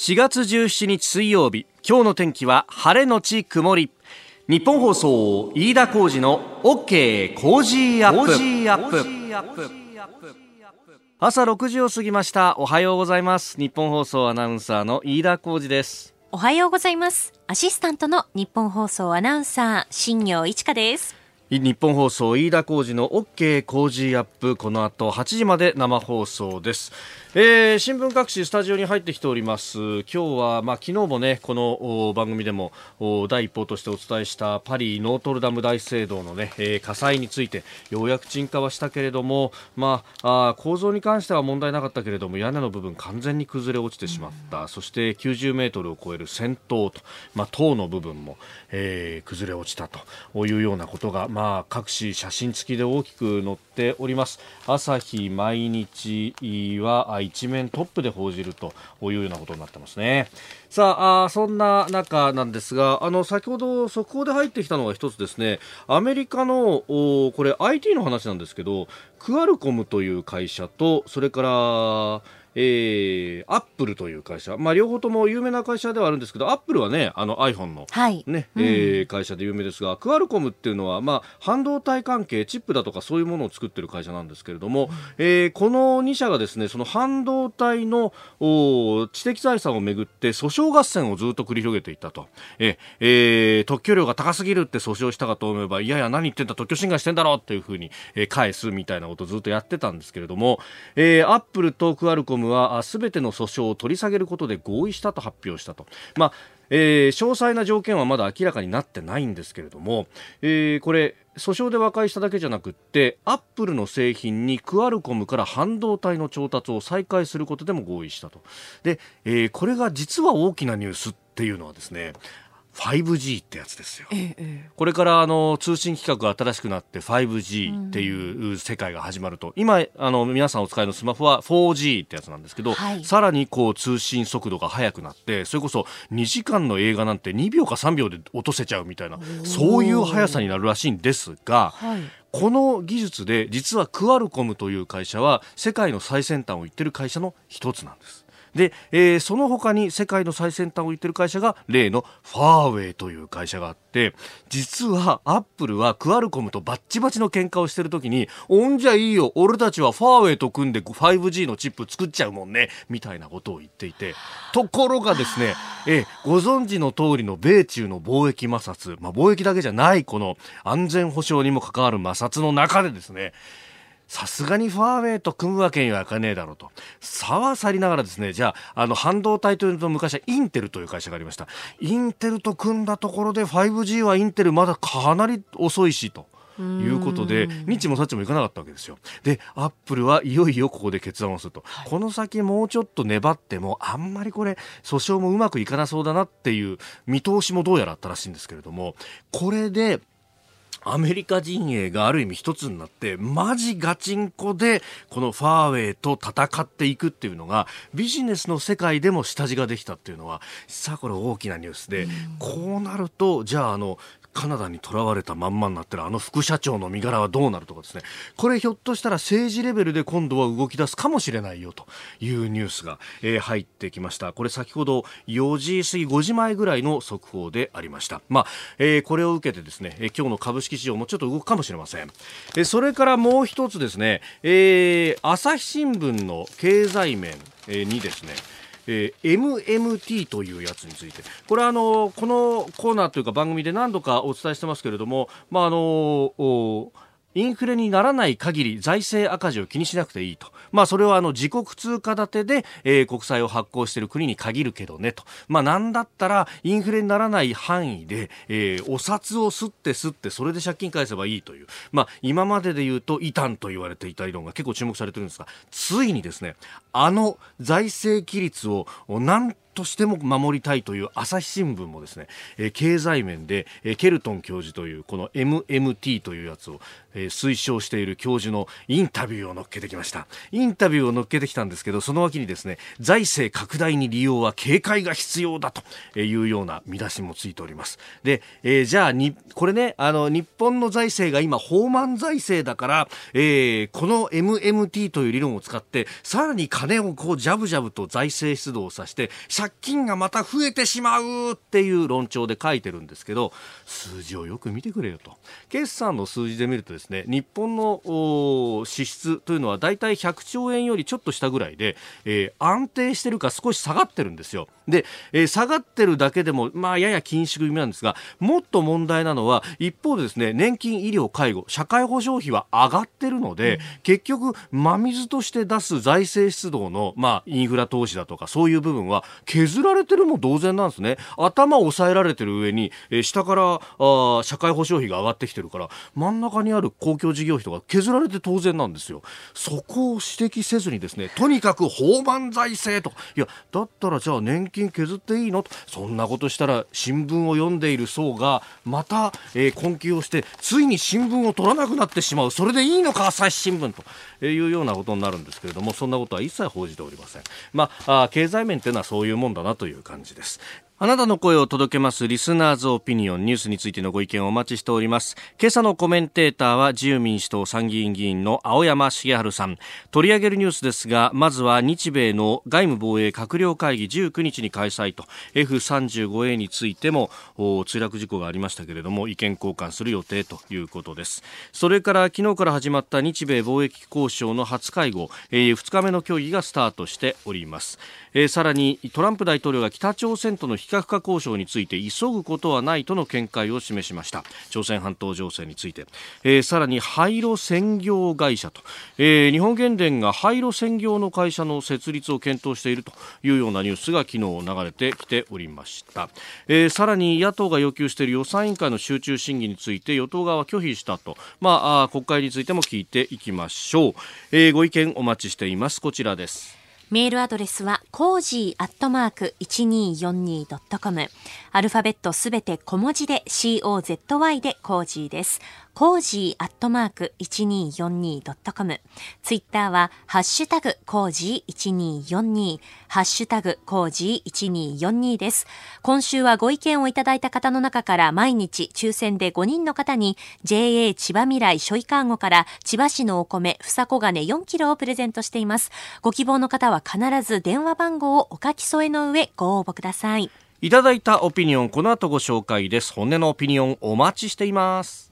4月17日水曜日今日の天気は晴れのち曇り。日本放送飯田浩二の OK 工事アップ。朝6時を過ぎました。おはようございます。日本放送アナウンサーの飯田浩二です。おはようございます。アシスタントの日本放送アナウンサー新業一華です。日本放送飯田浩二の OK 工事アップ。この後8時まで生放送ですえー、新聞各紙スタジオに入ってきております。今日は、まあ、昨日もねこの番組でも第一報としてお伝えしたパリノートルダム大聖堂のね、えー、火災についてようやく鎮火はしたけれども、まあ、あ構造に関しては問題なかったけれども屋根の部分完全に崩れ落ちてしまった、うん、そして90メートルを超える先頭と、まあ、塔の部分も、えー、崩れ落ちたというようなことが、まあ、各紙写真付きで大きく載っております。朝日毎日は一面トップで報じるというようなことになってますね。さああそんな中なんですがあの先ほど速報で入ってきたのが一つですねアメリカのおこれ IT の話なんですけどクアルコムという会社とそれからえー、アップルという会社、まあ、両方とも有名な会社ではあるんですけどアップルはねあの iPhone の、はい。ねうん、えー、会社で有名ですがクアルコムっていうのは、まあ、半導体関係チップだとかそういうものを作ってる会社なんですけれども、うん、えー、この2社がですねその半導体の知的財産をめぐって訴訟合戦をずっと繰り広げていったと、ええー、特許料が高すぎるって訴訟したかと思えばいやいや何言ってんだ特許侵害してんだろうっていうふうに、えー、返すみたいなことをずっとやってたんですけれども、えー、アップルとクアルコムムは全ての訴訟を取り下げることで合意したと発表したと。まあえー、詳細な条件はまだ明らかになってないんですけれども、えー、これ訴訟で和解しただけじゃなくってアップルの製品にクアルコムから半導体の調達を再開することでも合意したとで、えー、これが実は大きなニュースっていうのはですね 5G ってやつですよ、ええ、これからあの通信規格が新しくなって 5G っていう世界が始まると、うん、今あの皆さんお使いのスマホは 4G ってやつなんですけど、はい、さらにこう通信速度が速くなってそれこそ2時間の映画なんて2秒か3秒で落とせちゃうみたいなそういう速さになるらしいんですが、はい、この技術で実はクアルコムという会社は世界の最先端を言ってる会社の一つなんです。で、えー、その他に世界の最先端を言ってる会社が例のファーウェイという会社があって実はアップルはクアルコムとバッチバチの喧嘩をしてる時におんじゃいいよ俺たちはファーウェイと組んで 5G のチップ作っちゃうもんねみたいなことを言っていて。ところがですね、えー、ご存知の通りの米中の貿易摩擦、まあ、貿易だけじゃないこの安全保障にも関わる摩擦の中でですねさすがにファーウェイと組むわけにはいかねえだろうと。差は去りながらですね、じゃあ、あの、半導体というと昔はインテルという会社がありました。インテルと組んだところで 5G はインテルまだかなり遅いしと。いうことで日もさっちもいかなかったわけですよでアップルはいよいよここで決断をすると、はい、この先もうちょっと粘ってもあんまりこれ訴訟もうまくいかなそうだなっていう見通しもどうやらあったらしいんですけれどもこれでアメリカ陣営がある意味一つになって、マジガチンコで、このファーウェイと戦っていくっていうのが、ビジネスの世界でも下地ができたっていうのは、さあこれ大きなニュースで、こうなると、じゃああの、カナダにとらわれたまんまになってるあの副社長の身柄はどうなるとかですね。これひょっとしたら政治レベルで今度は動き出すかもしれないよというニュースが、えー、入ってきました。これ先ほど4時過ぎ5時前ぐらいの速報でありました。まあ、えー、これを受けてですね、えー、今日の株式市場もちょっと動くかもしれません、えー、それからもう一つですね、えー、朝日新聞の経済面、えー、にですねえー、MMT というやつについて。これはあのこのコーナーというか番組で何度かお伝えしてますけれども、まああのインフレにならない限り財政赤字を気にしなくていいと。まあそれはあの自国通貨建てで、えー、国債を発行している国に限るけどねと。まあなんだったらインフレにならない範囲で、えー、お札を吸って吸ってそれで借金返せばいいという。まあ今までで言うと異端と言われていた理論が結構注目されてるんですが、ついにですね、あの財政規律をなんとしても守りたいという朝日新聞もですね、えー、経済面で、えー、ケルトン教授というこの MMT というやつを、えー、推奨している教授のインタビューを乗っけてきました。インタビューを乗っけてきたんですけどその脇にですね財政拡大に利用は警戒が必要だというような見出しもついております。で、えー、じゃあにこれねあの日本の財政が今放満財政だから、えー、この MMT という理論を使ってさらに金をこうジャブジャブと財政出動をさせて借借金がまた増えてしまうっていう論調で書いてるんですけど数字をよく見てくれよと。決算の数字で見るとですね日本の支出というのはだいたい100兆円よりちょっと下ぐらいで、えー、安定してるか少し下がってるんですよ。で、えー、下がってるだけでもまあやや緊縮気味なんですがもっと問題なのは一方でですね年金医療介護社会保障費は上がってるので、うん、結局真水として出す財政出動のまあインフラ投資だとかそういう部分は削られてるも同然なんですね。頭を抑えられてる上に、え、下からあ社会保障費が上がってきてるから真ん中にある公共事業費とか削られて当然なんですよ。そこを指摘せずにですねとにかく法満財政と。いやだったらじゃあ年金削っていいの？とそんなことしたら新聞を読んでいる層がまた、えー、困窮をしてついに新聞を取らなくなってしまう。それでいいのか朝日新聞と。えいうようなことになるんですけれどもそんなことは一切報じておりません。まあ経済面というのはそういうもんだなという感じです。あなたの声を届けますリスナーズオピニオンニュースについてのご意見をお待ちしております。今朝のコメンテーターは自由民主党参議院議員の青山茂春さん。取り上げるニュースですが、まずは日米の外務防衛閣僚会議19日に開催と F35A についても墜落事故がありましたけれども意見交換する予定ということです。それから昨日から始まった日米貿易交渉の初会合、えー、2日目の協議がスタートしております。えー、さらにトランプ大統領が北朝鮮との非核化交渉について急ぐことはないとの見解を示しました。朝鮮半島情勢について、えー、さらに廃炉専業会社と、えー、日本原電が廃炉専業の会社の設立を検討しているというようなニュースが昨日流れてきておりました、えー、さらに野党が要求している予算委員会の集中審議について与党側は拒否したと、まあ、国会についても聞いていきましょう、えー、ご意見お待ちしています。こちらです。メールアドレスは、コージーアットマーク 1242.com。アルファベットすべて小文字で COZY でコージーです。コージーアットマーク 1242.com。ツイッターは、ハッシュタグコージー1242、ハッシュタグコージー1242です。今週はご意見をいただいた方の中から毎日抽選で5人の方に JA 千葉未来ショイカーゴから千葉市のお米、ふこ金4キロをプレゼントしています。ご希望の方は必ず電話番号をお書き添えの上ご応募ください。いただいたオピニオン、この後ご紹介です。本音のオピニオンお待ちしています。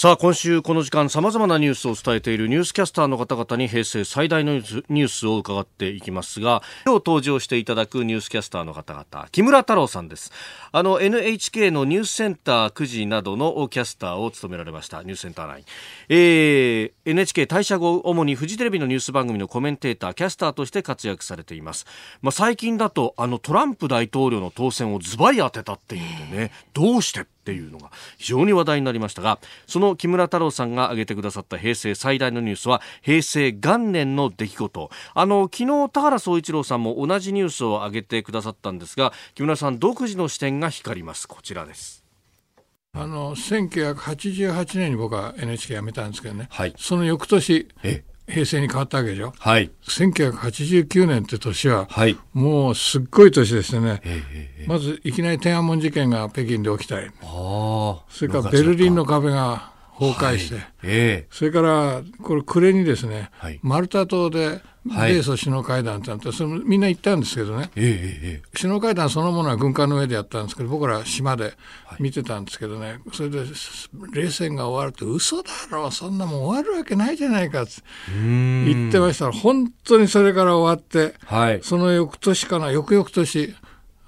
さあ今週この時間さまざまなニュースを伝えているニュースキャスターの方々に平成最大のニュースを伺っていきますが今日登場していただくニュースキャスターの方々木村太郎さんです。あの NHK のニュースセンター9時などのキャスターを務められましたニュースセンター内、えー、NHK 退社後主にフジテレビのニュース番組のコメンテーターキャスターとして活躍されています、まあ、最近だとあのトランプ大統領の当選をズバリ当てたっていうんでねどうしてっていうのが非常に話題になりましたがその木村太郎さんが挙げてくださった平成最大のニュースは平成元年の出来事。あの昨日田原総一郎さんも同じニュースを挙げてくださったんですが木村さん独自の視点が光ります。こちらです。あの1988年に僕は NHK 辞めたんですけどね、はい、その翌年平成に変わったわけでしょ、はい、1989年って年は、はい、もうすっごい年でしたね、まずいきなり天安門事件が北京で起きた。りそれからベルリンの壁が崩壊して、はい。えー、それからこれ暮れにですね、はい、マルタ島で米ソ首脳会談ってなってそれみんな行ったんですけどね、えー、首脳会談そのものは軍艦の上でやったんですけど僕ら島で見てたんですけどね、それで冷戦が終わるって嘘だろそんなもん終わるわけないじゃないかって言ってましたら本当にそれから終わって、はい、その翌年かな翌々年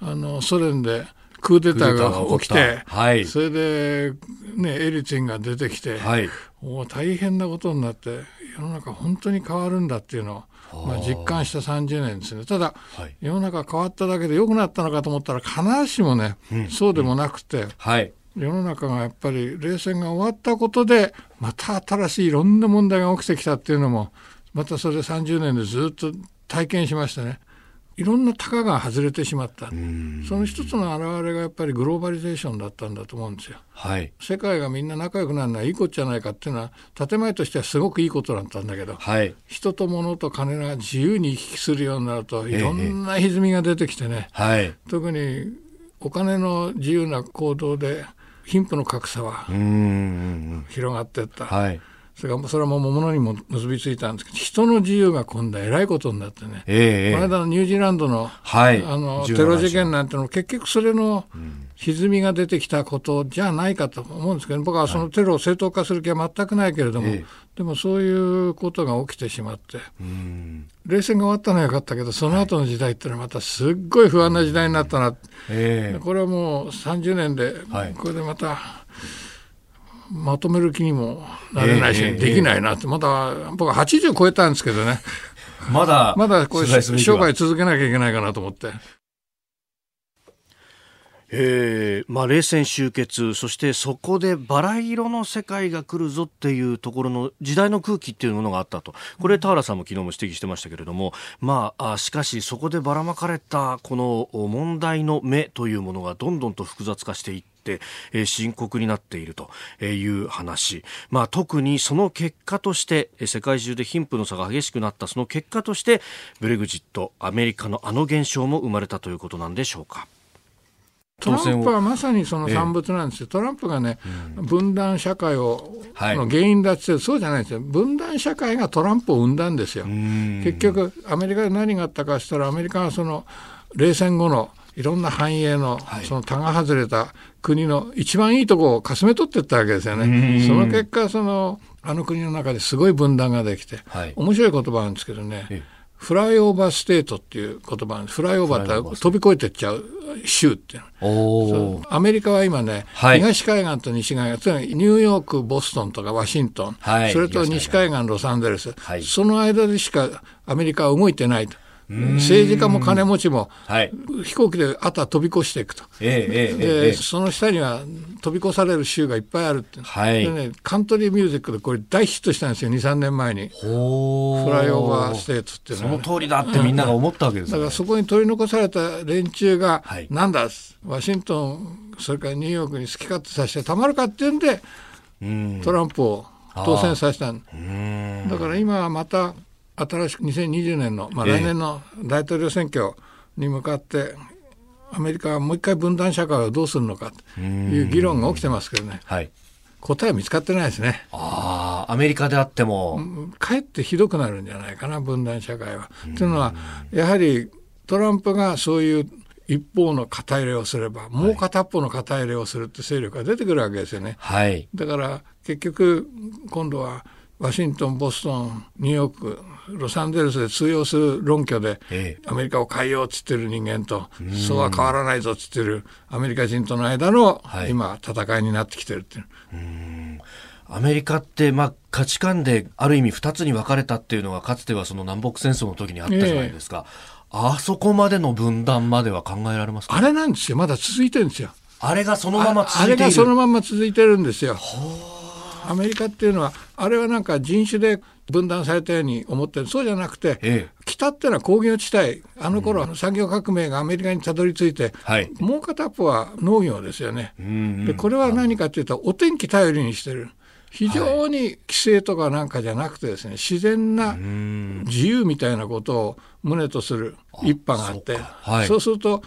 あのソ連で。クーデターが起きて、はい、それで、ね、エリツィンが出てきて、はい、もう大変なことになって世の中本当に変わるんだっていうのを、まあ、実感した30年ですね。ただ、はい、世の中変わっただけで良くなったのかと思ったら必ずしもね、うん、そうでもなくて。うんはい。世の中がやっぱり冷戦が終わったことでまた新しいいろんな問題が起きてきたっていうのもまたそれ30年でずっと体験しましたね。いろんな高が外れてしまった。その一つの表れがやっぱりグローバリゼーションだったんだと思うんですよ。はい、世界がみんな仲良くなるのはいいことじゃないかっていうのは建前としてはすごくいいことだったんだけど、はい、人と物と金が自由に行き来するようになるといろんな歪みが出てきてね、はい、特にお金の自由な行動で貧富の格差は広がっていった。はいそれからそれはもう物にも結びついたんですけど人の自由が今度はえらいことになってね、えー、この間のニュージーランドの,、はい、あのテロ事件なんてのも結局それの歪みが出てきたことじゃないかと思うんですけど僕はそのテロを正当化する気は全くないけれども、はい、でもそういうことが起きてしまって、冷戦が終わったのはよかったけどその後の時代ってのはまたすっごい不安な時代になったな、えー、これはもう30年でこれでまた。まとめる気にもなれないし、できないなって、まだ僕は80超えたんですけどね。まだ、まだこれ、生涯続けなきゃいけないかなと思って。えーまあ、冷戦終結そしてそこでバラ色の世界が来るぞっていうところの時代の空気っていうものがあったとこれ田原さんも昨日も指摘してましたけれども、まあ、しかしそこでばらまかれたこの問題の目というものがどんどんと複雑化していって、え深刻になっているという話、まあ、特にその結果として世界中で貧富の差が激しくなった。その結果としてブレグジットアメリカのあの現象も生まれたということなんでしょうか。トランプはまさにその産物なんですよ、えトランプがね、うん、分断社会を、はい、の原因だって、そうじゃないんですよ、分断社会がトランプを生んだんですよ。結局、アメリカで何があったかしたら、アメリカはその冷戦後のいろんな繁栄の、その他が外れた国の一番いいところをかすめ取っていったわけですよね。その結果、そのあの国の中ですごい分断ができて、はい、面白い言葉なんですけどね。 flyover state っていう言葉。 flyover って飛び越えてっちゃう州っていうの。アメリカは今ね、はい、東海岸と西海岸、つまりニューヨーク、ボストンとかワシントン、はい、それと西海岸、ロサンゼルス、はい、その間でしかアメリカは動いてないと。政治家も金持ちも、飛行機であとは飛び越していくと、ええでその下には飛び越される州がいっぱいあるって、はい。でね、カントリーミュージックでこれ大ヒットしたんですよ23年前に。 flyover state っていうのは、その通りだってみんなが思ったわけです、ね、だからそこに取り残された連中が、はい、なんだワシントンそれからニューヨークに好き勝手させてたまるかっていうんでトランプを当選させたん。だから今はまた新しく2020年の、まあ、来年の大統領選挙に向かって、アメリカはもう一回分断社会をどうするのかという議論が起きてますけどね、はい、答えは見つかってないですね。ああ、アメリカであっても。かえってひどくなるんじゃないかな、分断社会は。というのは、やはりトランプがそういう一方の肩入れをすれば、もう片方の肩入れをするって勢力が出てくるわけですよね。はい、だから結局今度はワシントン、ボストン、ニューヨーク、ロサンゼルスで通用する論拠で、アメリカを変えようっつってる人間と、そうは変わらないぞっつってるアメリカ人との間の、今、戦いになってきてるっていう。アメリカって、まあ、価値観である意味2つに分かれたっていうのがかつてはその南北戦争の時にあったじゃないですか、えー、あそこまでの分断までは考えられますあれなんですよ。まだ続いてるんですよ。あれがそのまま続いてる。あれがそのまま続いてるんですよ。アメリカっていうのはあれはなんか人種で分断されたように思ってる。そうじゃなくて、ええ、北っていうのは工業地帯。あの頃、うん、産業革命がアメリカにたどり着いて、はい、もう片っぽは農業ですよね。でこれは何かというとお天気頼りにしてる。非常に規制とかなんかじゃなくてですね自然な自由みたいなことを旨とする一派があって。はい、そうすると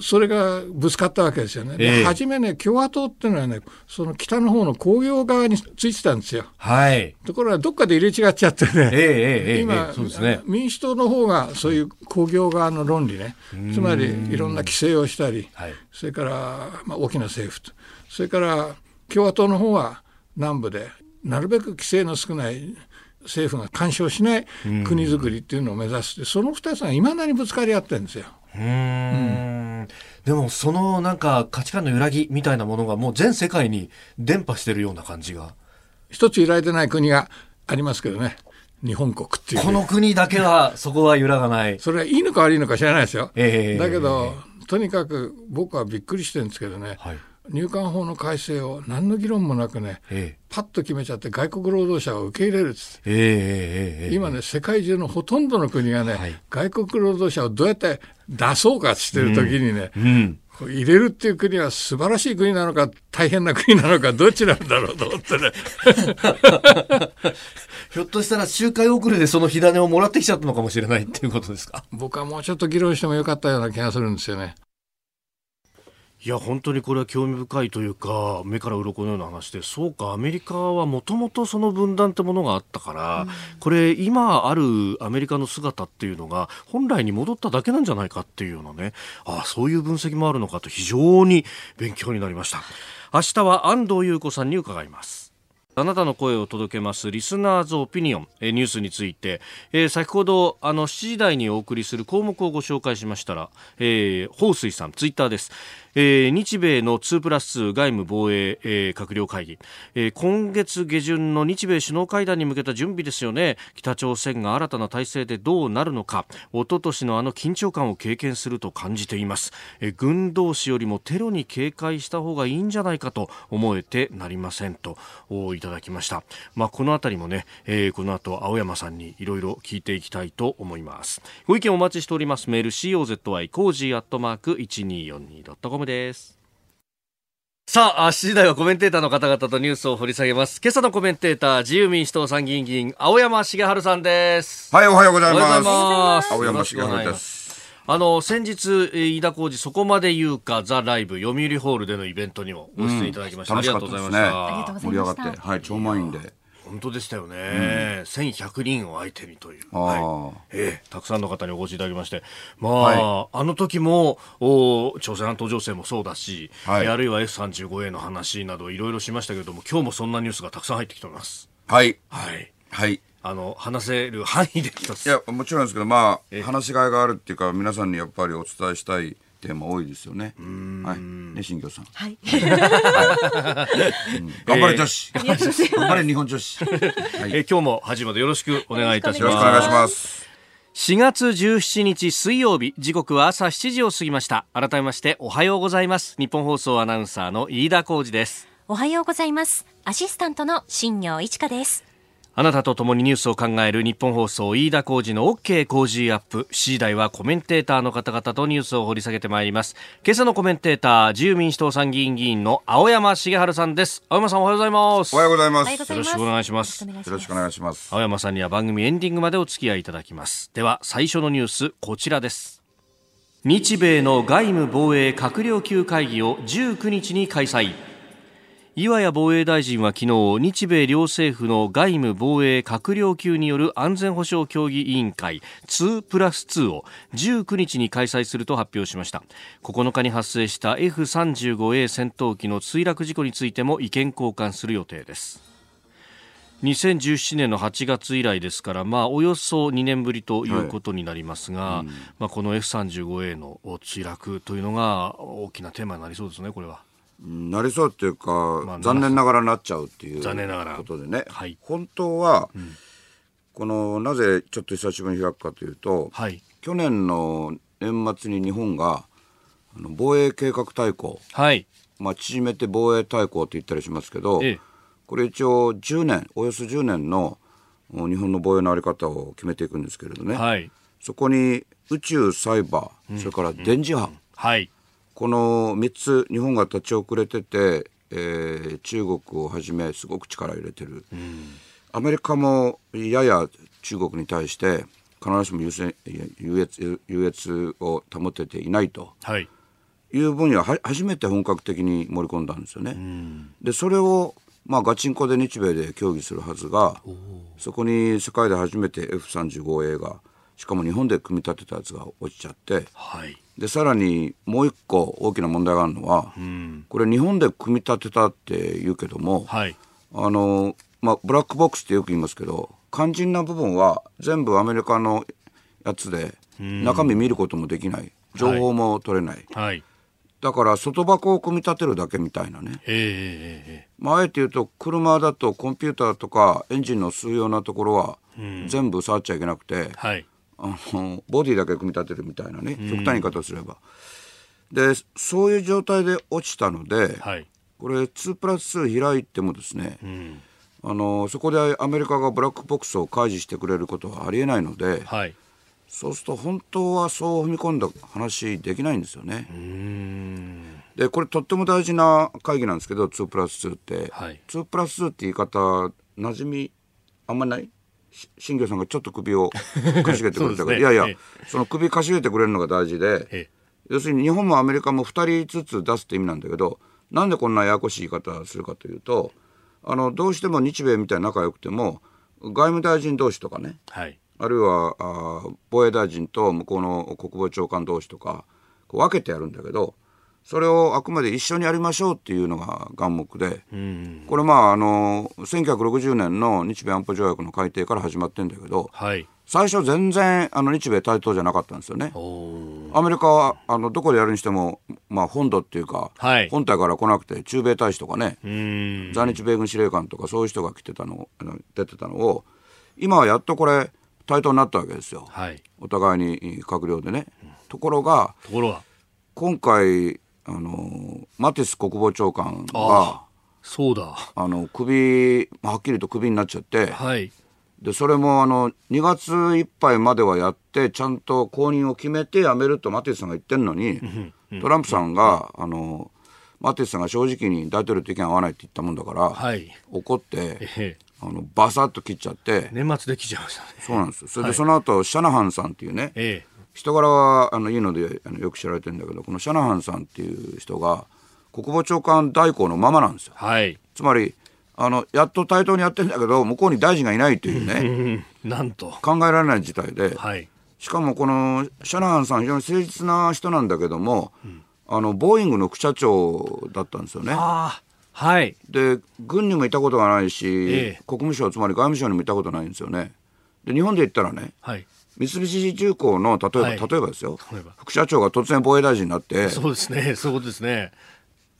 それがぶつかったわけですよね。えー、初めね、共和党っていうのはね、その北の方の工業側についてたんですよ。はい。ところがどっかで入れ違っちゃってね、えー、今、そうですね、民主党の方がそういう工業側の論理ね、つまりいろんな規制をしたり、はい、それから、まあ、大きな政府と、それから共和党の方は南部で、なるべく規制の少ない政府が干渉しない国づくりっていうのを目指して、その2つがいまだにぶつかり合ってるんですよ。うん、でもそのなんか価値観の揺らぎみたいなものがもう全世界に伝播してるような感じが。一つ揺らいでない国がありますけどね。日本国っていう。この国だけはそこは揺らがない。それはいいのか悪いのか知らないですよ、えー、だけど、とにかく僕はびっくりしてるんですけどね、はい入管法の改正を何の議論もなくね、ええ、パッと決めちゃって外国労働者を受け入れるっつって、ええ、今ね世界中のほとんどの国がね、はい、外国労働者をどうやって出そうかしてる時にね、うんうん、入れるっていう国は素晴らしい国なのか大変な国なのかどっちなんだろうと思ってね。ひょっとしたら周回遅れでその火種をもらってきちゃったのかもしれないっていうことですか？僕はもうちょっと議論してもよかったような気がするんですよねいや本当にこれは興味深いというか目から鱗のような話でそうかアメリカはもともとその分断ってものがあったから、うん、これ今あるアメリカの姿っていうのが本来に戻っただけなんじゃないかっていうようなねああそういう分析もあるのかと非常に勉強になりました。明日は安藤優子さんに伺います。あなたの声を届けますリスナーズオピニオン、えニュースについて、えー、先ほどあの7時台にお送りする項目をご紹介しましたら、えー、彭水さんツイッターです、えー、日米の2プラス2外務防衛、えー、閣僚会議、えー、今月下旬の日米首脳会談に向けた準備ですよね。北朝鮮が新たな体制でどうなるのか。一昨年のあの緊張感を経験すると感じています、えー、軍同士よりもテロに警戒した方がいいんじゃないかと思えてなりませんといただきました、まあ、このあたりもね、えー、この後青山さんにいろいろ聞いていきたいと思います。ご意見お待ちしております。メール COZY コージーアットマーク 1242.com ですさあ、7時台はコメンテーターの方々とニュースを掘り下げます。今朝のコメンテーター、自由民主党参議院議員、青山茂春さんです。はい、おはようございます。青山茂春です。あの、先日、飯田浩二、そこまで言うか、ザ・ライブ、読売ホールでのイベントにもご出演いただきました。うん、ありがとうございました。盛り上がって、はい、超満員で。本当でしたよね、うん、1100人を相手にという、はい。えー、たくさんの方にお越しいただきまして、まあ、はい、あの時もお朝鮮半島情勢もそうだし、はい、あるいは F35A の話などいろいろしましたけれども、今日もそんなニュースがたくさん入ってきております。はい。はい。はい。あの話せる範囲で一つ。いやもちろんですけどまあ話しがいがあるっていうか皆さんにやっぱりお伝えしたいテーマ多いですよね。はい。ね、新庄さん。はい。頑張れ女子。頑張れ日本女子。え今日も始までよろしくお願いいたします。よろしくお願いします。4月17日水曜日時刻は朝7時を過ぎました改めましておはようございます日本放送アナウンサーの飯田浩二ですおはようございますアシスタントの新業一華ですあなたと共にニュースを考える日本放送飯田浩二の OK 工事アップ。7時台はコメンテーターの方々とニュースを掘り下げてまいります。今朝のコメンテーター、自由民主党参議院議員の青山茂春さんです。青山さんおはようございます。おはようございます。よろしくお願いします。よろしくお願いします。青山さんには番組エンディングまでお付き合いいただきます。では、最初のニュース、こちらです。日米の外務防衛閣僚級会議を19日に開催。岩谷防衛大臣は昨日日米両政府の外務防衛閣僚級による安全保障協議委員会2プラス2を19日に開催すると発表しました。9日に発生した F35A 戦闘機の墜落事故についても意見交換する予定です。2017年の8月以来ですから、まあ、およそ2年ぶりということになりますが、はい。うん、まあ、この F35A の墜落というのが大きなテーマになりそうですね、これは。なりそうっていうか、まあ、残念ながらなっちゃうっていうことでね、はい、本当は、うん、このなぜちょっと久しぶりに開くかというと、はい、去年の年末に日本があの防衛計画大綱、はい、まあ、縮めて防衛大綱って言ったりしますけど、ええ、これ一応10年およそ10年の日本の防衛の在り方を決めていくんですけれどね、はい、そこに宇宙サイバー、それから電磁波、はいこの3つ日本が立ち遅れてて、えー、中国をはじめすごく力を入れてる、うん、アメリカもやや中国に対して必ずしも優先優越優越を保てていないと、はい、いう分野は初めて本格的に盛り込んだんですよね。うん、でそれをまあ、ガチンコで日米で協議するはずがそこに世界で初めて F35A がしかも日本で組み立てたやつが落ちちゃって、はい、でさらにもう一個大きな問題があるのは、うん、これ日本で組み立てたって言うけども、はい、あのまあ、ブラックボックスってよく言いますけど肝心な部分は全部アメリカのやつで中身見ることもできない。情報も取れない、はい、だから外箱を組み立てるだけみたいなね、えー、まあ、あえて言うと車だとコンピューターとかエンジンの吸うようなところは全部触っちゃいけなくて、はいあのボディだけ組み立てるみたいなね極端な言い方をすれば。でそういう状態で落ちたので、はい、これ2プラス2開いてもですね、うん、あのそこでアメリカがブラックボックスを開示してくれることはありえないので、はい、そうすると本当はそう踏み込んだ話できないんですよね。でこれとっても大事な会議なんですけど2プラス2って、はい、2プラス2って言い方馴染みあんまりない？新庄さんがちょっと首を かしげてくれたから、ね、いやいや、その首かしげてくれるのが大事で、要するに日本もアメリカも2人ずつ出すって意味なんだけどなんでこんなややこしい言い方するかというとあのどうしても日米みたいな仲良くても外務大臣同士とかね、はい、あるいはあ防衛大臣と向こうの国防長官同士とかこう分けてやるんだけどそれをあくまで一緒にやりましょうっていうのが眼目で、これまああの1960年の日米安保条約の改定から始まってんだけど、はい、最初全然あの日米対等じゃなかったんですよね。アメリカはあのどこでやるにしても、まあ、本土っていうか、はい、本体から来なくて駐米大使とかね在日米軍司令官とかそういう人が来てたの出てたのを今はやっとこれ対等になったわけですよ、はい、お互いに閣僚でね。ところがところが。今回あのマティス国防長官がそうだ。あの首はっきりと首になっちゃって、はい、でそれもあの2月いっぱいまではやってちゃんと後任を決めて辞めるとマティスさんが言ってるのに、トランプさんがあのマティスさんが正直に大統領と意見合わないって言ったもんだから、はい、怒って。あのバサッと切っちゃって年末で切っちゃいましたね。そうなんですそれでその後、はい、シャナハンさんっていうね、ええ、人柄はあのいいのであのよく知られてるんだけどこのシャナハンさんっていう人が国防長官代行のままなんですよ。はい、つまりあのやっと対等にやってるんだけど向こうに大臣がいないというね。なんと。考えられない事態で、はい、しかもこのシャナハンさん非常に誠実な人なんだけども、うん、あのボーイングの副社長だったんですよね。はい、で軍にもいたことがないし、ええ、国務省つまり外務省にもいたことないんですよね。で日本で言ったらね、はい、三菱重工の例えば、はい、例えばですよ。副社長が突然防衛大臣になって。そうですね。そうですね。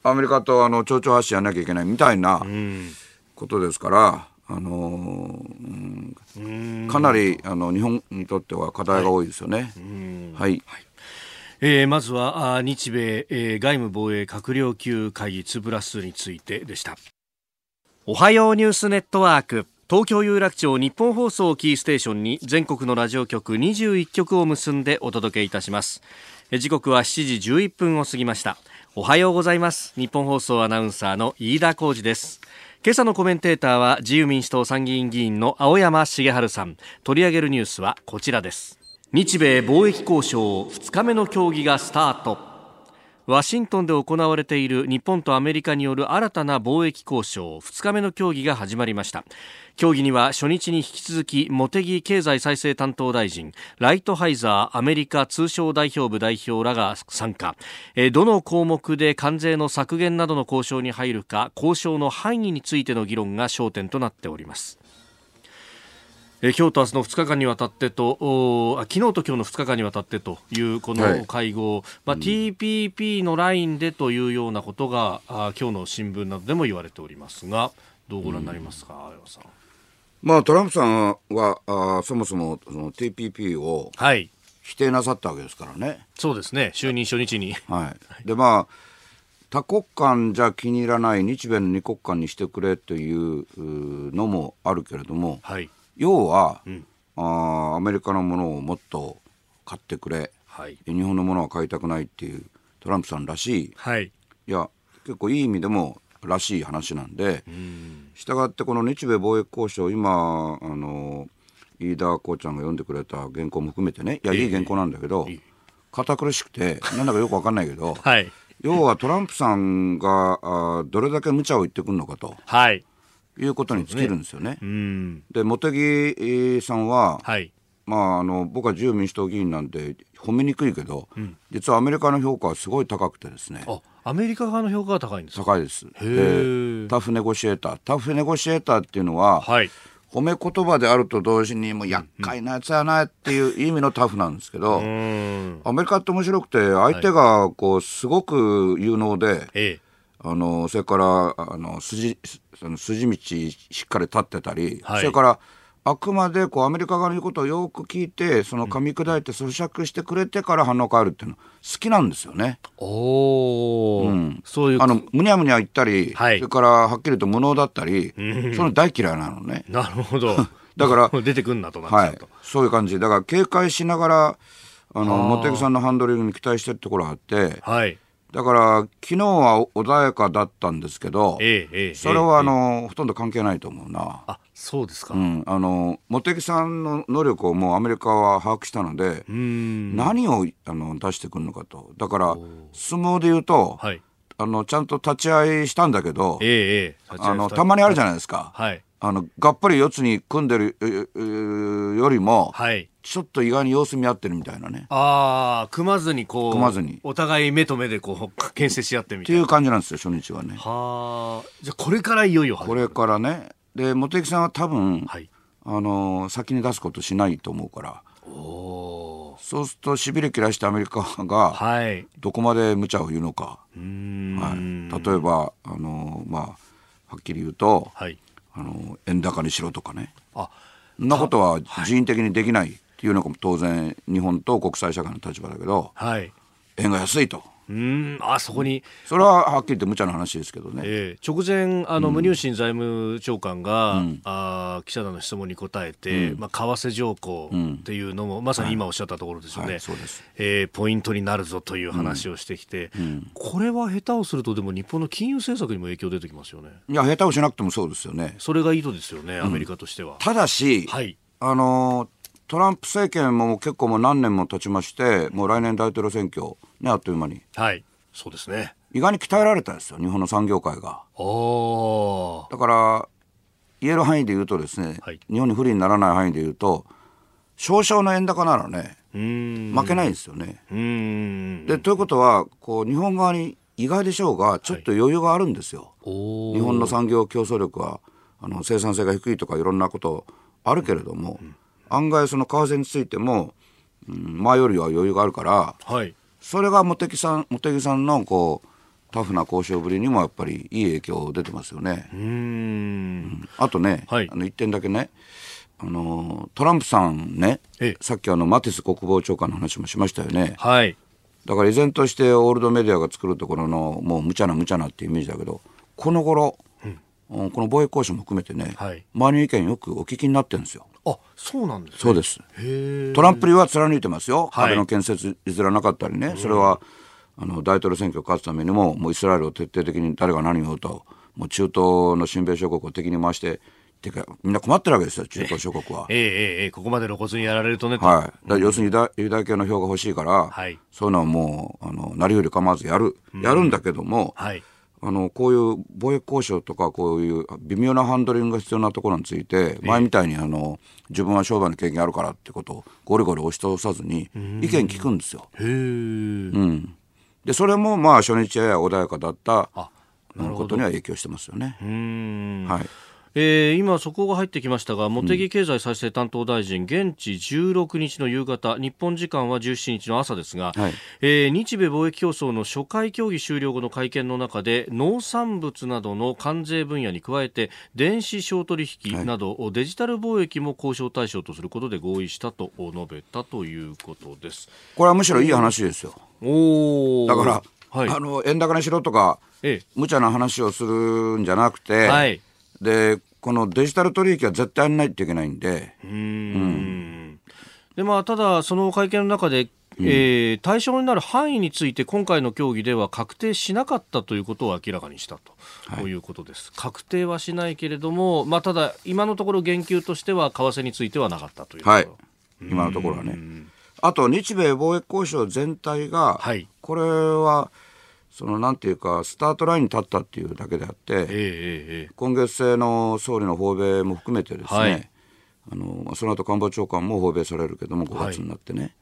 アメリカとあの町長発信やらなきゃいけないみたいなことですから、あのー、かなりあの日本にとっては課題が多いですよね。はい、はい。えー、まずは日米、えー、外務防衛閣僚級会議2プラスについてでした。おはようニュースネットワーク東京有楽町日本放送キーステーションに全国のラジオ局21局を結んでお届けいたします。時刻は7時11分を過ぎました。おはようございます。日本放送アナウンサーの飯田浩二です。今朝のコメンテーターは自由民主党参議院議員の青山茂春さん。取り上げるニュースはこちらです。日米貿易交渉2日目の協議がスタート。ワシントンで行われている日本とアメリカによる新たな貿易交渉2日目の協議が始まりました。協議には初日に引き続き茂木経済再生担当大臣ライトハイザーアメリカ通商代表部代表らが参加。どの項目で関税の削減などの交渉に入るか交渉の範囲についての議論が焦点となっております。え今日と明日の2日間にわたってとお昨日と今日の2日間にわたってというこの会合、はい、まあ、TPP のラインでというようなことがあ今日の新聞などでも言われておりますがどうご覧になりますか、うん、さん。まあ、トランプさんはあそもそもその TPP を否定なさったわけですからね。はい、そうですね。就任初日に。はい、でまあ多国間じゃ気に入らない日米の二国間にしてくれというのもあるけれども、はい、要は、うん、あアメリカのものをもっと買ってくれ、はい、日本のものは買いたくないっていうトランプさんらしい、はい、いや結構いい意味でもらしい話なんでしたがってこの日米貿易交渉今あの飯田こうちゃんが読んでくれた原稿も含めてねいやいい原稿なんだけど、堅苦しくてなんだかよく分かんないけど、はい、要はトランプさんがあどれだけ無茶を言ってくるのかと。はいいうことに尽きるんですよね。で、ね、茂木さんは、はい、まあ、あの僕は自由民主党議員なんで褒めにくいけど、うん、実はアメリカの評価はすごい高くてですね。アメリカ側の評価が高いんです高いです。でタフネゴシエーター。タフネゴシエーターっていうのは、はい、褒め言葉であると同時にもう厄介なやつやなっていう意味のタフなんですけど、うん、アメリカって面白くて相手がこうすごく有能で、はいあのそれからあの筋その筋道しっかり立ってたり、はい、それからあくまでこうアメリカ側の言うことをよく聞いてその噛み砕いて咀嚼してくれてから反応変えるっていうの好きなんですよね。おお、うん、そういう。あのむにゃむにゃ言ったり、はい、それからはっきりと無能だったり、うん、その大嫌いなのね。なるほど。だから 出てくんなとなはい、そういう感じ。だから警戒しながらあの茂木さんのハンドリングに期待してるところがあって、はい、だから昨日は穏やかだったんですけど、ええ、それはあの、え、ほとんど関係ないと思うな。あそうですか、うん、あの茂木さんの能力をもうアメリカは把握したので何をあの出してくるのかと。だから相撲で言うと、はい、あのちゃんと立ち会いしたんだけど、ええ、あのたまにあるじゃないですか。はいあのがっぱり四つに組んでるよりも、はい、ちょっと意外に様子見合ってるみたいなね。ああ組まずにこう組まずに。お互い目と目でこう牽制し合ってみたいな。っていう感じなんですよ初日はね。はあ。じゃあこれからいよいよこれからね。で茂木さんは多分、はい、あの先に出すことしないと思うから。おそうするとしびれ切らしてアメリカが、はい、どこまで無茶を言うのか、はい、例えばあのまあはっきり言うと、はい、あの円高にしろとかね。あそんなことは人為的にできないっていうのが当然日本と国際社会の立場だけど、はい、円が安いと。うん。あそこに。それははっきり言って無茶な話ですけどね、えー、直前あの、ムニューシン財務長官が、うん、あ記者団の質問に答えて、うん、まあ、為替条項っていうのも、うん、まさに今おっしゃったところですよね、はいはい、そうです。えー、ポイントになるぞという話をしてきて、これは下手をするとでも日本の金融政策にも影響出てきますよね。いや下手をしなくてもそうですよね。それが意図ですよねアメリカとしては、ただし、はい、あのトランプ政権も結構もう何年も経ちましてもう来年大統領選挙ねあっという間に。はい。そうですね。意外に鍛えられたんですよ日本の産業界が。だから言える範囲で言うとですね、はい、日本に不利にならない範囲で言うと少々の円高ならね負けないですよね。でということはこう日本側に意外でしょうがちょっと余裕があるんですよ、はい、日本の産業競争力はあの生産性が低いとかいろんなことあるけれども、うん、案外その為替についても、うん、前よりは余裕があるから、はい、それが茂木さん茂木さんのこうタフな交渉ぶりにもやっぱりいい影響出てますよね。うん、あとね、はい、あの一点だけねあのトランプさんねさっきあのマティス国防長官の話もしましたよね。はい、だから依然としてオールドメディアが作るところのもう無茶な無茶なっていうイメージだけどこの頃、うん、この貿易交渉も含めてね、はい、周りの意見よくお聞きになってるんですよ。あそうなんです、ね、そうです。トランプ流は貫いてますよ、はい、安倍の建設譲らなかったりね、それはあの大統領選挙を勝つためにももうイスラエルを徹底的に誰が何を言おうと。もう中東の親米諸国を敵に回しててかみんな困ってるわけですよ中東諸国は。ええええここまで露骨にやられるとねはい、だ要するにユダユダヤ系の票が欲しいから、はい、そういうのはもうあのなりふり構わずやる、やるんだけども、はいあのこういう貿易交渉とかこういう微妙なハンドリングが必要なところについて前みたいにあの自分は商売の経験あるからってことをゴリゴリ押し通さずに意見聞くんですよ。うん、でそれもまあ初日やや穏やかだったことには影響してますよね。はいえー、今、速報が入ってきましたが茂木経済再生担当大臣、現地16日の夕方日本時間は17日の朝ですが、はい、えー、日米貿易競争の初回協議終了後の会見の中で農産物などの関税分野に加えて電子商取引など、はい、デジタル貿易も交渉対象とすることで合意したと述べたということです。これはむしろいい話ですよ。おだから、はい、あの円高にしろとか、ええ、無茶な話をするんじゃなくて、はいでこのデジタル取引は絶対やらないといけないんで。うん。うん。でまあ、ただ、その会見の中で、えー、対象になる範囲について今回の協議では確定しなかったということを明らかにしたと、はい、いうことです。確定はしないけれども、まあ、ただ、今のところ言及としては為替についてはなかったというはい、今のところはね。あと日米貿易交渉全体が、はい、これはそのなんていうかスタートラインに立ったっていうだけであって、えーえー、今月末の総理の訪米も含めてですね、はい、あのその後官房長官も訪米されるけども5月になってね、はい、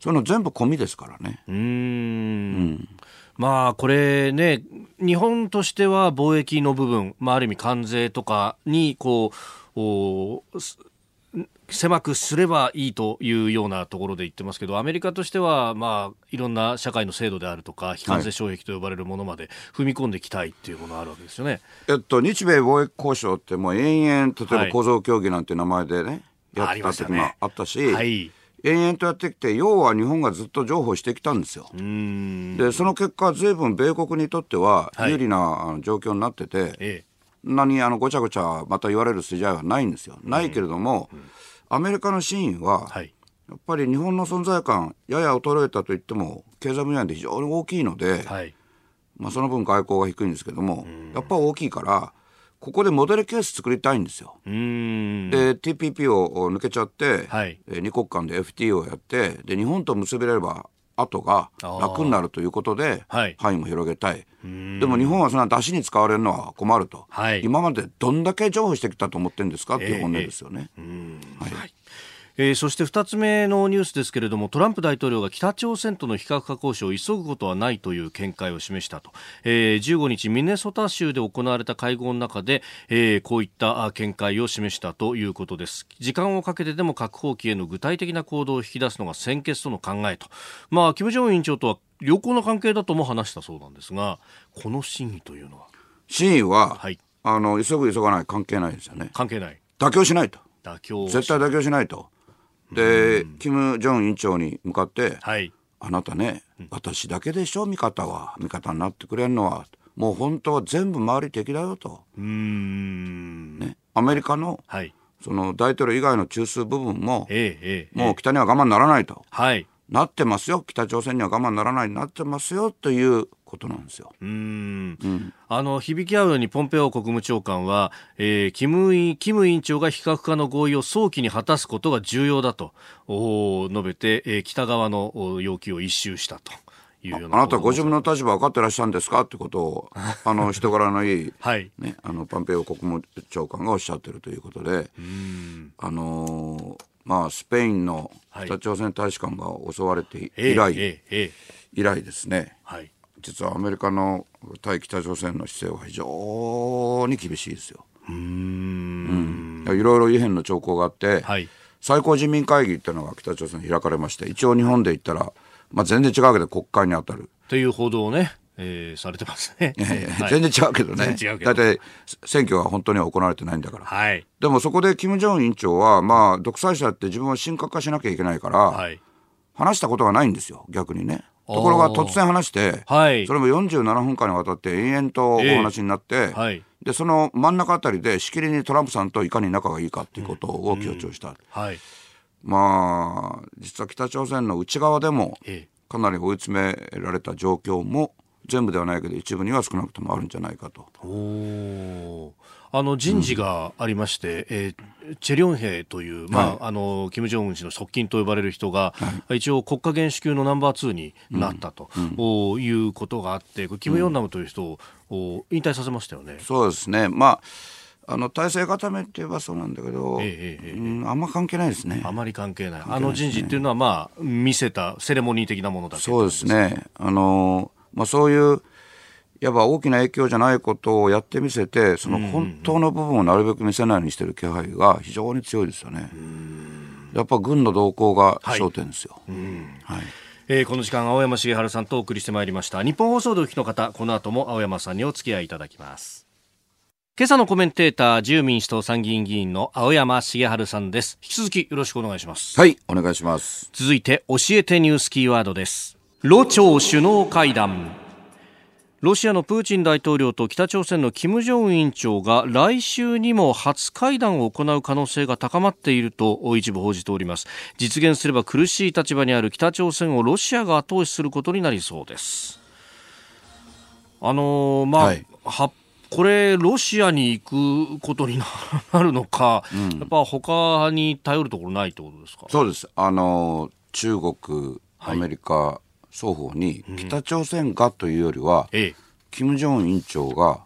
その全部込みですからね。うん。うん。まあこれね、日本としては貿易の部分、まあ、ある意味関税とかにこう狭くすればいいというようなところで言ってますけど、アメリカとしては、まあ、いろんな社会の制度であるとか、非関税障壁と呼ばれるものまで踏み込んでいきたいっていうものがあるわけですよね。えっと、日米貿易交渉ってもう延々、例えば構造協議なんて名前でね、はい、やった時もあったし、はい、延々とやってきて、要は日本がずっと譲歩してきたんですよ。で、その結果、ずいぶん米国にとっては有利な状況になってて、はいええ、何あのごちゃごちゃまた言われる筋合いはないんですよ。ないけれども、うんアメリカの真意は、はい、やっぱり日本の存在感やや衰えたと言っても経済分野で非常に大きいので、はい、まあ、その分外交が低いんですけども、やっぱ大きいからここでモデルケース作りたいんですよ。で TPP を抜けちゃって、はい、え二国間で FTA をやってで日本と結べれば後が楽になるということで、範囲も広げたい。でも日本はそんな出汁に使われるのは困ると、はい、今までどんだけ譲歩してきたと思ってるんですか？っていう本音ですよね。えー、はいえー、そして2つ目のニュースですけれどもトランプ大統領が北朝鮮との非核化交渉を急ぐことはないという見解を示したと、えー、15日ミネソタ州で行われた会合の中で、えー、こういった見解を示したということです。時間をかけてでも核放棄への具体的な行動を引き出すのが先決との考えと。まあ金正恩委員長とは良好な関係だとも話したそうなんですがこの真意というのは？真意は、はい、あの急ぐ急がない関係ないですよね。関係ない。妥協しないと。妥協絶対妥協しないとで、金正恩委員長に向かって、はい、あなたね、私だけでしょ、味方は。味方になってくれるのは。もう本当は全部周り敵だよと。ね、アメリカの、はい、その大統領以外の中枢部分も、えええ、もう北には我慢ならないと。はい、なってますよ。北朝鮮には我慢ならないなってますよということなんですよ。うん,、うん。あの、響き合うようにポンペオ国務長官は、えー、キムイ、キム委員長が非核化の合意を早期に果たすことが重要だと述べて、えー、北側の要求を一周したと。いうようなあなたご自分の立場分かってらっしゃるんですか？ってことを あの人柄のいい、はい。ね、あのパンペオ国務長官がおっしゃってるということであのー、まあスペインの北朝鮮大使館が襲われて以来、はい、以来ですね、はい、実はアメリカの対北朝鮮の姿勢は非常に厳しいですよ。うんいろいろ異変の兆候があって、はい、最高人民会議っていうのが北朝鮮開かれまして一応日本で言ったら、まあ、全然違うけど国会に当たる。という報道をねえー、されてますね。全然違うけどね。大体選挙は本当には行われてないんだから。はい、でもそこで金正恩委員長は、まあ、独裁者って自分を神格化しなきゃいけないから、はい、話したことがないんですよ、逆にね。ところが突然話して、はい、それも47分間にわたって延々とお話になって、えーはい、でその真ん中あたりでしきりにトランプさんといかに仲がいいかっていうことを強調した、うん。うんはい、まあ実は北朝鮮の内側でもかなり追い詰められた状況も全部ではないけど一部には少なくともあるんじゃないかと。あの人事がありまして、うん、えー、チェ・リョンヘイという、まあ、はい、あの金正恩氏の側近と呼ばれる人が、はい、一応国家元首級のナンバー2になったと、うん、いうことがあって、キム・ヨンナムという人を、引退させましたよね。そうですね。まああの体制固めって言えばそうなんだけど、えええうん、あんま関係ないですね。あまり関係ない。あの人事っていうのは、まあ、見せたセレモニー的なものだそうですね。あの、まあ、そういういわば大きな影響じゃないことをやってみせてその本当の部分をなるべく見せないようにしてる気配が非常に強いですよね。やっぱ軍の動向が焦点ですよ。はい、はい。えー、この時間青山茂春さんとお送りしてまいりました。日本放送でお聞きの方この後も青山さんにお付き合いいただきます。今朝のコメンテーター自由民主党参議院議員の青山茂春さんです。引き続きよろしくお願いします。はいお願いします。続いて教えてニュースキーワードです。ロ朝首脳会談ロシアのプーチン大統領と北朝鮮の金正恩委員長が来週にも初会談を行う可能性が高まっていると一部報じております。実現すれば苦しい立場にある北朝鮮をロシアが後押しすることになりそうです。あのー、まあ、はい、はこれ、ロシアに行くことになるのか、うん、やっぱ他に頼るところないってことですか？そうです。あの、中国、アメリカ、はい双方に北朝鮮がというよりは、うん、金正恩委員長が、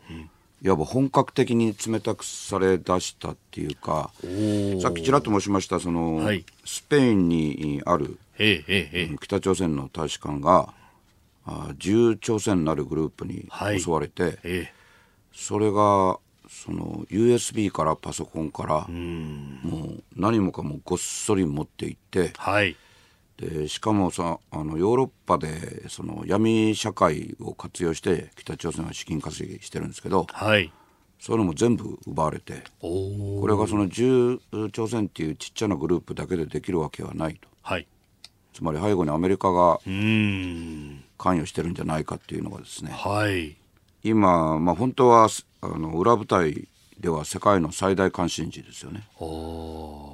いわば本格的に冷たくされ出したっていうか、さっきちらっと申しましたその、はい、スペインにある、北朝鮮の大使館があ重朝鮮なるグループに襲われて、はいそれがその USB からパソコンからもう何もかもごっそり持っていって、はい、でしかもさあのヨーロッパでその闇社会を活用して北朝鮮は資金稼ぎしてるんですけど、はい、そういうのも全部奪われてこれがその重朝鮮っていうちっちゃなグループだけでできるわけはないと、はい、つまり背後にアメリカが関与してるんじゃないかっていうのがですね、はい、今、まあ、本当はあの裏舞台では世界の最大関心事ですよね。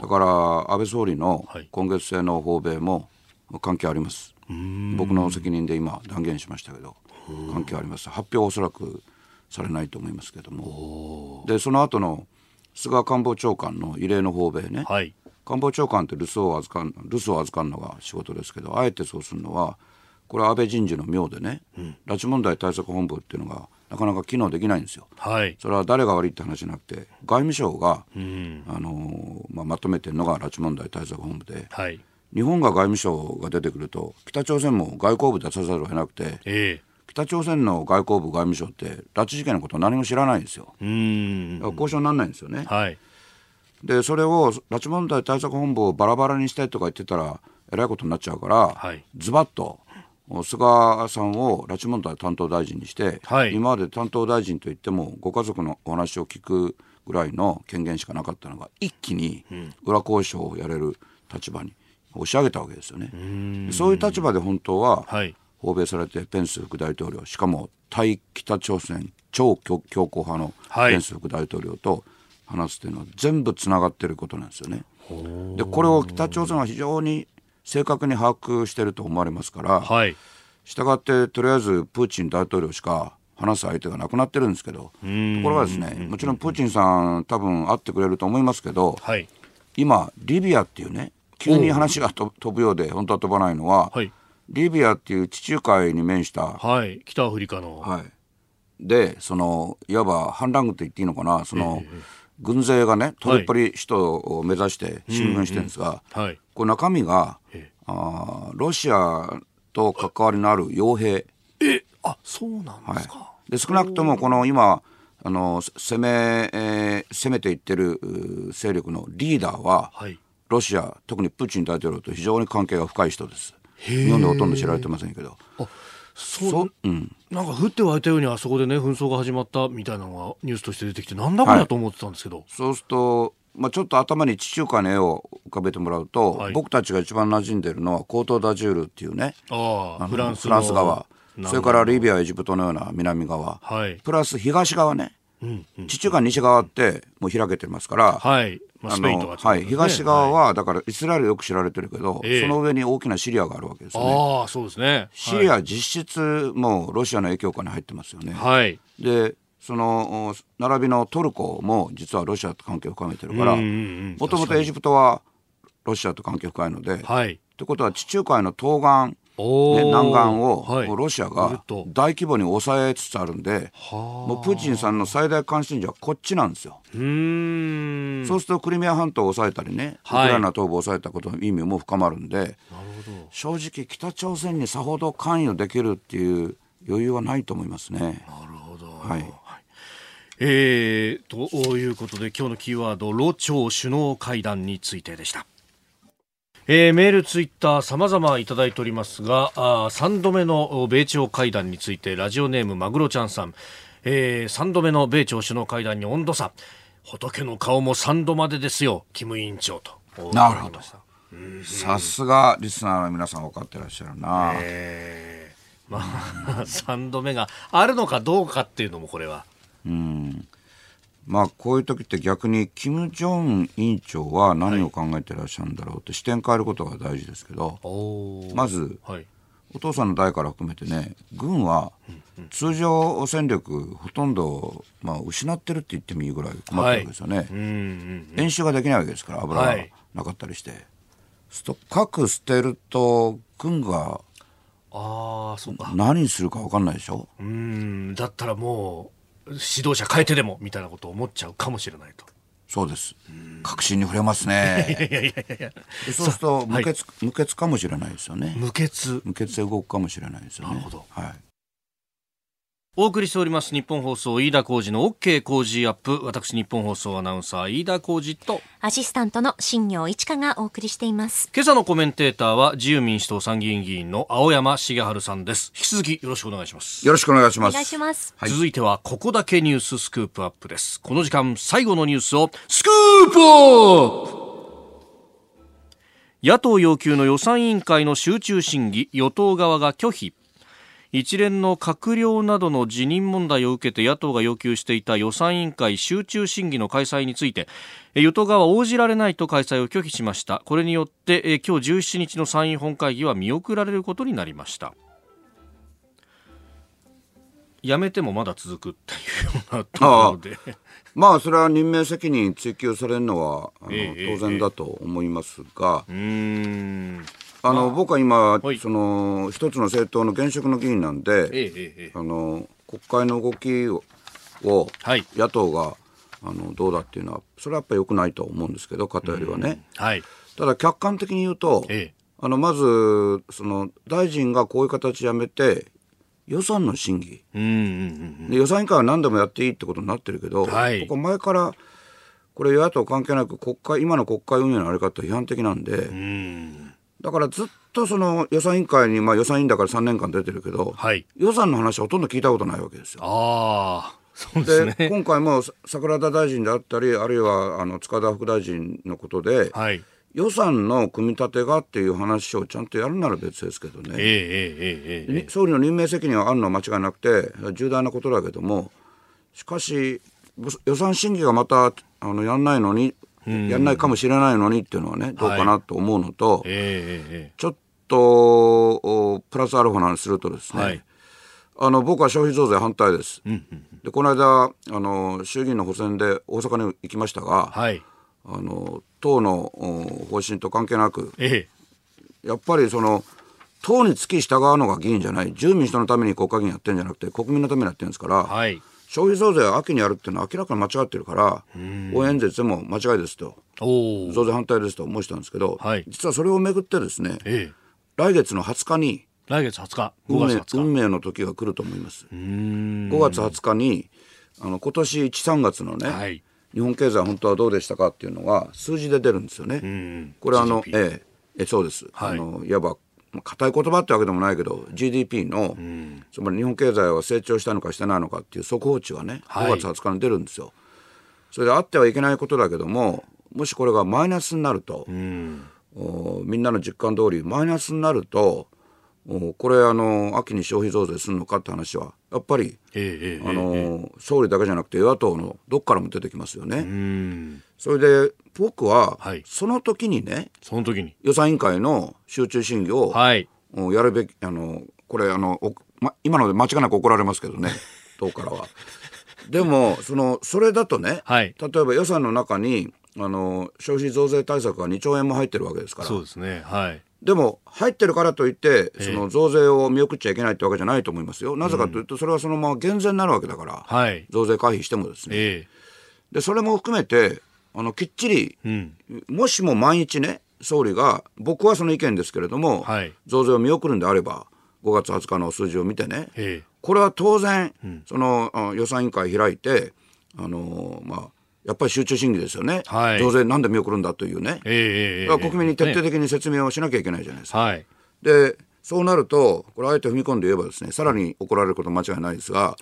だから安倍総理の今月末の訪米も関係あります、僕の責任で今断言しましたけど関係あります。発表はおそらくされないと思いますけども。でその後の菅官房長官の異例の訪米ね、はい、官房長官って留守を預かる留守を預かるのが仕事ですけどあえてそうするのはこれは安倍人事の妙でね、うん、拉致問題対策本部っていうのがなかなか機能できないんですよ。はい、それは誰が悪いって話じゃなくて外務省が、うん、あのまあ、まとめてるのが拉致問題対策本部で、はい、日本が外務省が出てくると北朝鮮も外交部出さざるを得なくて、えー、北朝鮮の外交部外務省って拉致事件のこと何も知らないんですよ。交渉にならないんですよね。はい、でそれを拉致問題対策本部をバラバラにしたいとか言ってたらえらいことになっちゃうから、はい、ズバッと菅さんを拉致問題担当大臣にして、はい、今まで担当大臣といってもご家族のお話を聞くぐらいの権限しかなかったのが一気に裏交渉をやれる立場に押し上げたわけですよね。そういう立場で本当は、訪米されてペンス副大統領しかも対北朝鮮超強硬派のペンス副大統領と話すというのは全部つながってることなんですよね。でこれを北朝鮮は非常に正確に把握してると思われますから、はい、したがってとりあえずプーチン大統領しか話す相手がなくなってるんですけどところがですねもちろんプーチンさん多分会ってくれると思いますけど、はい、今リビアっていうね急に話が飛ぶようで本当は飛ばないのは、はい、リビアっていう地中海に面した、はい、北アフリカの、はい、でそのいわば反乱軍と言っていいのかなその、えー、軍勢がねトレっぱり首都を目指して進軍してるんですが、はい、これ中身が、えー、あロシアと関わりのある傭兵。えあそうなんですか、はい、で少なくともこの今あの攻め、えー、攻めていってる勢力のリーダーは、はい、ロシア特にプーチン大統領と非常に関係が深い人です。日本でほとんど知られてませんけど。あそう、うん、なんか降って湧いたようにあそこでね紛争が始まったみたいなのがニュースとして出てきてなんだこれだと思ってたんですけど、はい、そうするとまあ、ちょっと頭に地中海の絵を浮かべてもらうと、はい、僕たちが一番馴染んでるのはコート・ダジュールっていうね。あフランス側。それからリビアエジプトのような南側、はい、プラス東側ね、うんうん、地中海西側ってもう開けてますから、はいまあ、スペインとか、ね、はい、東側は、だからイスラエルよく知られてるけど、その上に大きなシリアがあるわけですよね。ああ、そうですね。シリア実質もうロシアの影響下に入ってますよね。はい。で、その並びのトルコも実はロシアと関係を深めてるからもともとエジプトはロシアと関係深いので、はい、ってことは地中海の東岸ね、南岸を、はい、ロシアが大規模に抑えつつあるんでもうプーチンさんの最大関心事はこっちなんですよ。うそうするとクリミア半島を抑えたりね、ウクライナ東部を抑えたことの意味も深まるんで正直北朝鮮にさほど関与できるっていう余裕はないと思いますね。なるほど、はい。えー、ということで今日のキーワード、ロ朝首脳会談についてでした。えー、メール、ツイッター、様々いただいておりますが、あ3度目の米朝会談について、ラジオネームマグロちゃんさん、えー、3度目の米朝首脳会談に温度差、仏の顔も3度までですよ、キム委員長と。なるほど。さすがリスナーの皆さん分かってらっしゃるな。えー、まあ、3度目があるのかどうかっていうのもこれは。うんまあこういう時って逆に金正恩委員長は何を考えてらっしゃるんだろうって視点変えることが大事ですけど、まず、はい、お父さんの代から含めてね軍は通常戦力ほとんど、まあ、失ってるって言ってもいいぐらい困ってるわけですよね、はい、演習ができないわけですから油がなかったりして、はい、核捨てると軍があそうか。何するか分かんないでしょ？うん。だったらもう指導者変えてでもみたいなことを思っちゃうかもしれないと。そうです。確信に触れますね。いやいやいやいやそうすると無血、はい、無血かもしれないですよね。無血。無血で動くかもしれないですよね。なるほど。はい。お送りしております日本放送飯田浩二の OK 工事アップ。私日本放送アナウンサー飯田浩二と。アシスタントの新業一華がお送りしています。今朝のコメンテーターは自由民主党参議院議員の青山茂春さんです。引き続きよろしくお願いします。よろしくお願いします。お願いします、はい、続いてはここだけニューススクープアップです。この時間最後のニュースをスクープアップ。野党要求の予算委員会の集中審議与党側が拒否一連の閣僚などの辞任問題を受けて野党が要求していた予算委員会集中審議の開催について与党側は応じられないと開催を拒否しました。これによって今日17日の参院本会議は見送られることになりました。辞めてもまだ続くっていうようなところで。まあそれは任命責任追及されるのはあの、えー、当然だと思いますが、えー、あの僕は今、はい、その一つの政党の現職の議員なんで、えー、あの国会の動きをはい、野党があのどうだっていうのはそれはやっぱりよくないと思うんですけど方よりはね、はい、ただ客観的に言うと、あのまずその大臣がこういう形やめて予算の審議、うんうんうん、で予算委員会は何でもやっていいってことになってるけど、はい、ここ前からこれ与野党関係なく国会今の国会運営のあり方批判的なんで、うん、だからずっとその予算委員会に、まあ、予算委員だから3年間出てるけど、はい、予算の話はほとんど聞いたことないわけですよ。あそうで、ね、今回も桜田大臣であったりあるいはあの塚田副大臣のことで、はい、予算の組み立てがっていう話をちゃんとやるなら別ですけどね、えーえーえー、総理の任命責任はあるのは間違いなくて重大なことだけどもしかし予算審議がまたあのやんないのに、やんないかもしれないのにっていうのはねどうかなと思うのと、はい、ちょっとプラスアルファなんするとですね、はい、あの僕は消費増税反対です。うんうん、でこの間あの衆議院の補選で大阪に行きましたが、はい。あの党の方針と関係なく、ええ、やっぱりその党に付き従うのが議員じゃない自由民主党のために国会議員やってるんじゃなくて国民のためにやってるんですから、はい、消費増税は秋にやるっていうのは明らかに間違ってるから応援演説でも間違いですと。増税反対ですと申したんですけど、はい、実はそれをめぐってですね、ええ、来月の20日に来月20日。運命運命の時が来ると思います。5月20日にあの今年13月のね、はい。日本経済本当はどうでしたかっていうのが数字で出るんですよね。これあの、え。え、そうです。はい、あのいわば硬い言葉ってわけでもないけど GDP の、つまり日本経済は成長したのかしてないのかっていう速報値がね、5月20日に出るんですよ。それであってはいけないことだけどももしこれがマイナスになると、おみんなの実感通りマイナスになるとこれあの秋に消費増税するのかって話はやっぱり、えあの、え総理だけじゃなくて与野党のどっからも出てきますよね。それで僕は、はい、その時にねその時に。予算委員会の集中審議を、はい、やるべきあのこれあの、ま、今ので間違いなく怒られますけどね。党からは。でもそのそれだとね、はい、例えば予算の中にあの消費増税対策が2兆円も入ってるわけですから。そうですね。はい。でも入ってるからといってその増税を見送っちゃいけないってわけじゃないと思いますよ。なぜかというとそれはそのまま減税になるわけだから、はい、増税回避してもですね。えー、でそれも含めてあのきっちり、うん、もしも毎日ね総理が僕はその意見ですけれども、はい、増税を見送るんであれば5月20日の数字を見てね、えー、これは当然、うん、その予算委員会開いてあのー、まあやっぱり集中審議ですよね、はい、増税なんで見送るんだというね、えー、国民に徹底的に説明をしなきゃいけないじゃないですか。はい、でそうなると、これ、あえて踏み込んで言えばですね、さらに怒られることは間違いないですが、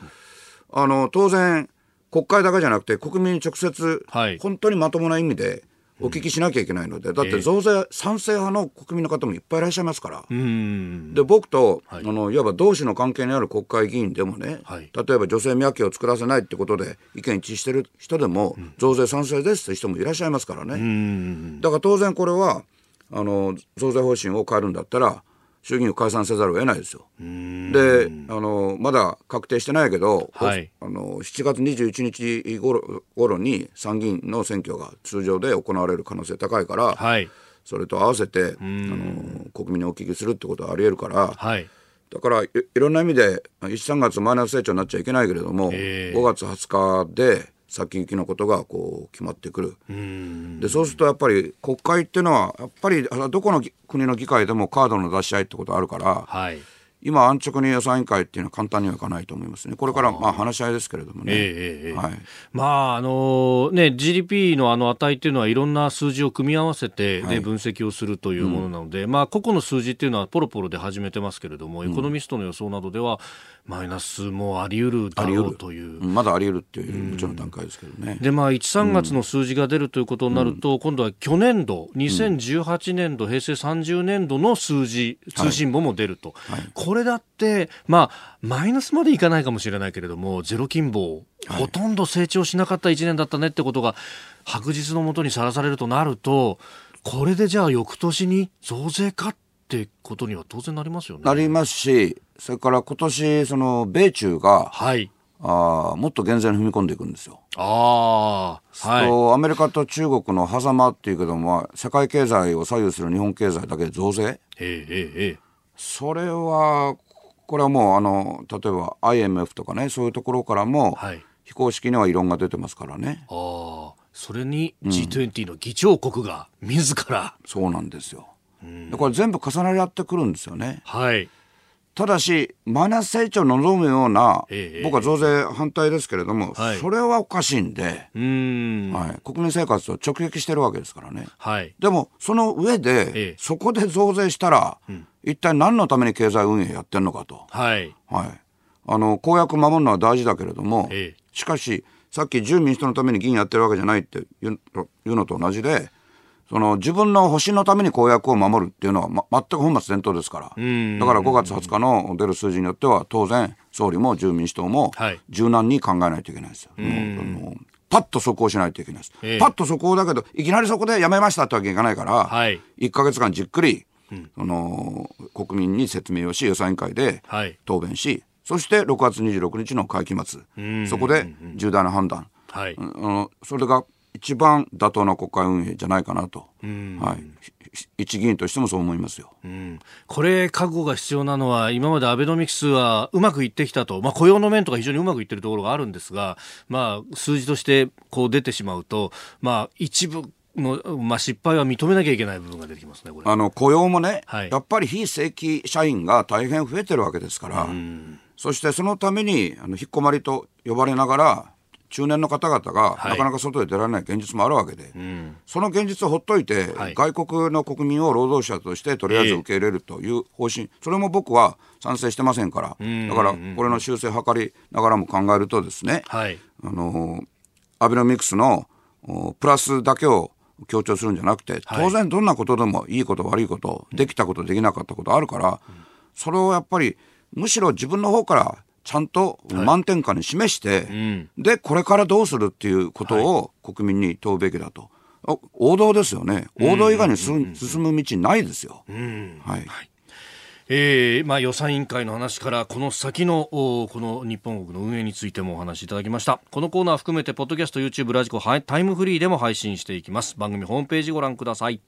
あの当然、国会だけじゃなくて、国民に直接、はい、本当にまともな意味で、お聞きしなきゃいけないので、だって増税、賛成派の国民の方もいっぱいいらっしゃいますから、で僕と、はい、あのいわば同志の関係にある国会議員でもね、はい、例えば女性宮家を作らせないってことで意見一致してる人でも、増税賛成ですって人もいらっしゃいますからね、だから当然これはあの増税方針を変えるんだったら、衆議院を解散せざるを得ないですよ。であのまだ確定してないけど、はい、あの7月21日ごろごろに参議院の選挙が通常で行われる可能性高いから、はい、それと合わせてあの国民にお聞きするってことはありえるから、はい、だからいろんな意味で13月マイナス成長になっちゃいけないけれども、えー、5月20日で先行きのことがこう決まってくる。でそうするとやっぱり国会っていうのはやっぱりどこの国の議会でもカードの出し合いってことあるから、はい、今、安直に予算委員会っていうのは簡単にはいかないと思いますね、これからまあ話し合いですけれどもね。えー、はい、まああのね、GDP のあの値っていうのは、いろんな数字を組み合わせて、ね、はい、分析をするというものなので、うん、まあ、個々の数字っていうのは、ポロポロで始めてますけれども、エコノミストの予想などでは、マイナスもあり得るだろうという。まだあり得るっていう、もちろん段階ですけどね。で、まあ、1、3月の数字が出るということになると、うん、今度は去年度、2018年度、平成30年度の数字、通信簿も出ると。はいはい、これだって、まあ、マイナスまでいかないかもしれないけれども、ゼロ金棒、ほとんど成長しなかった1年だったねってことが、白日のもとにさらされるとなると、これでじゃあ翌年に増税かってことには当然なりますよね。なりますし、それから今年、その、米中が、はい。あもっと減税に踏み込んでいくんですよ。ああ、はい。アメリカと中国の狭間っていうけども、世界経済を左右する日本経済だけで増税？ええええ。それは、これはもう、あの、例えば IMF とかね、そういうところからも、はい、非公式には異論が出てますからね。ああ、それに G20 の議長国が自ら、うん、そうなんですよ。だから全部重なり合ってくるんですよね。はい。ただし、マイナス成長を望むような、ええ、僕は増税反対ですけれども、はい、それはおかしいんでん、はい、国民生活を直撃してるわけですからね。はい、でも、その上で、え、そこで増税したら、うん、一体何のために経済運営やってるのかと。はい。はい。あの、公約守るのは大事だけれども、しかし、さっき自由民主党のために議員やってるわけじゃないっていうのと同じで、その自分の保身のために公約を守るっていうのは、ま、全く本末転倒ですから、だから5月20日の出る数字によっては、当然、総理も自由民主党も柔軟に考えないといけないですよ。パッと速攻しないといけないです。えー、パッと速攻だけど、いきなりそこでやめましたってわけいかないから、はい、1か月間じっくり、うん、その国民に説明をし、予算委員会で答弁し、はい、そして6月26日の会期末、そこで重大な判断、はい、それが一番妥当な国会運営じゃないかなと、はい、一議員としてもそう思いますよ、うん、これ、覚悟が必要なのは、今までアベノミクスはうまくいってきたと、まあ、雇用の面とか非常にうまくいってるところがあるんですが、まあ、数字としてこう出てしまうと、まあ、一部の、まあ、失敗は認めなきゃいけない部分が出てきますねあの雇用もね、はい、やっぱり非正規社員が大変増えてるわけですから、そしてそのためにあの引っ込まりと呼ばれながら、中年の方々がなかなか外で出られない現実もあるわけで、はいその現実をほっといて、はい、外国の国民を労働者としてとりあえず受け入れるという方針、それも僕は賛成してませんから、だからこれの修正を図りながらも考えるとですね、はい、あのアベノミクスのプラスだけを強調するんじゃなくて、当然どんなことでもいいこと悪いこと、できたことできなかったことあるから、それをやっぱりむしろ自分の方からちゃんと満点下に示して、はいうん、で、これからどうするっていうことを国民に問うべきだと。王道ですよね。王道以外に進む道ないですよ。はい。はい。えーまあ、予算委員会の話からこの先のこの日本国の運営についてもお話しいただきました。このコーナー含めてポッドキャスト YouTube ラジコタイムフリーでも配信していきます。番組ホームページご覧ください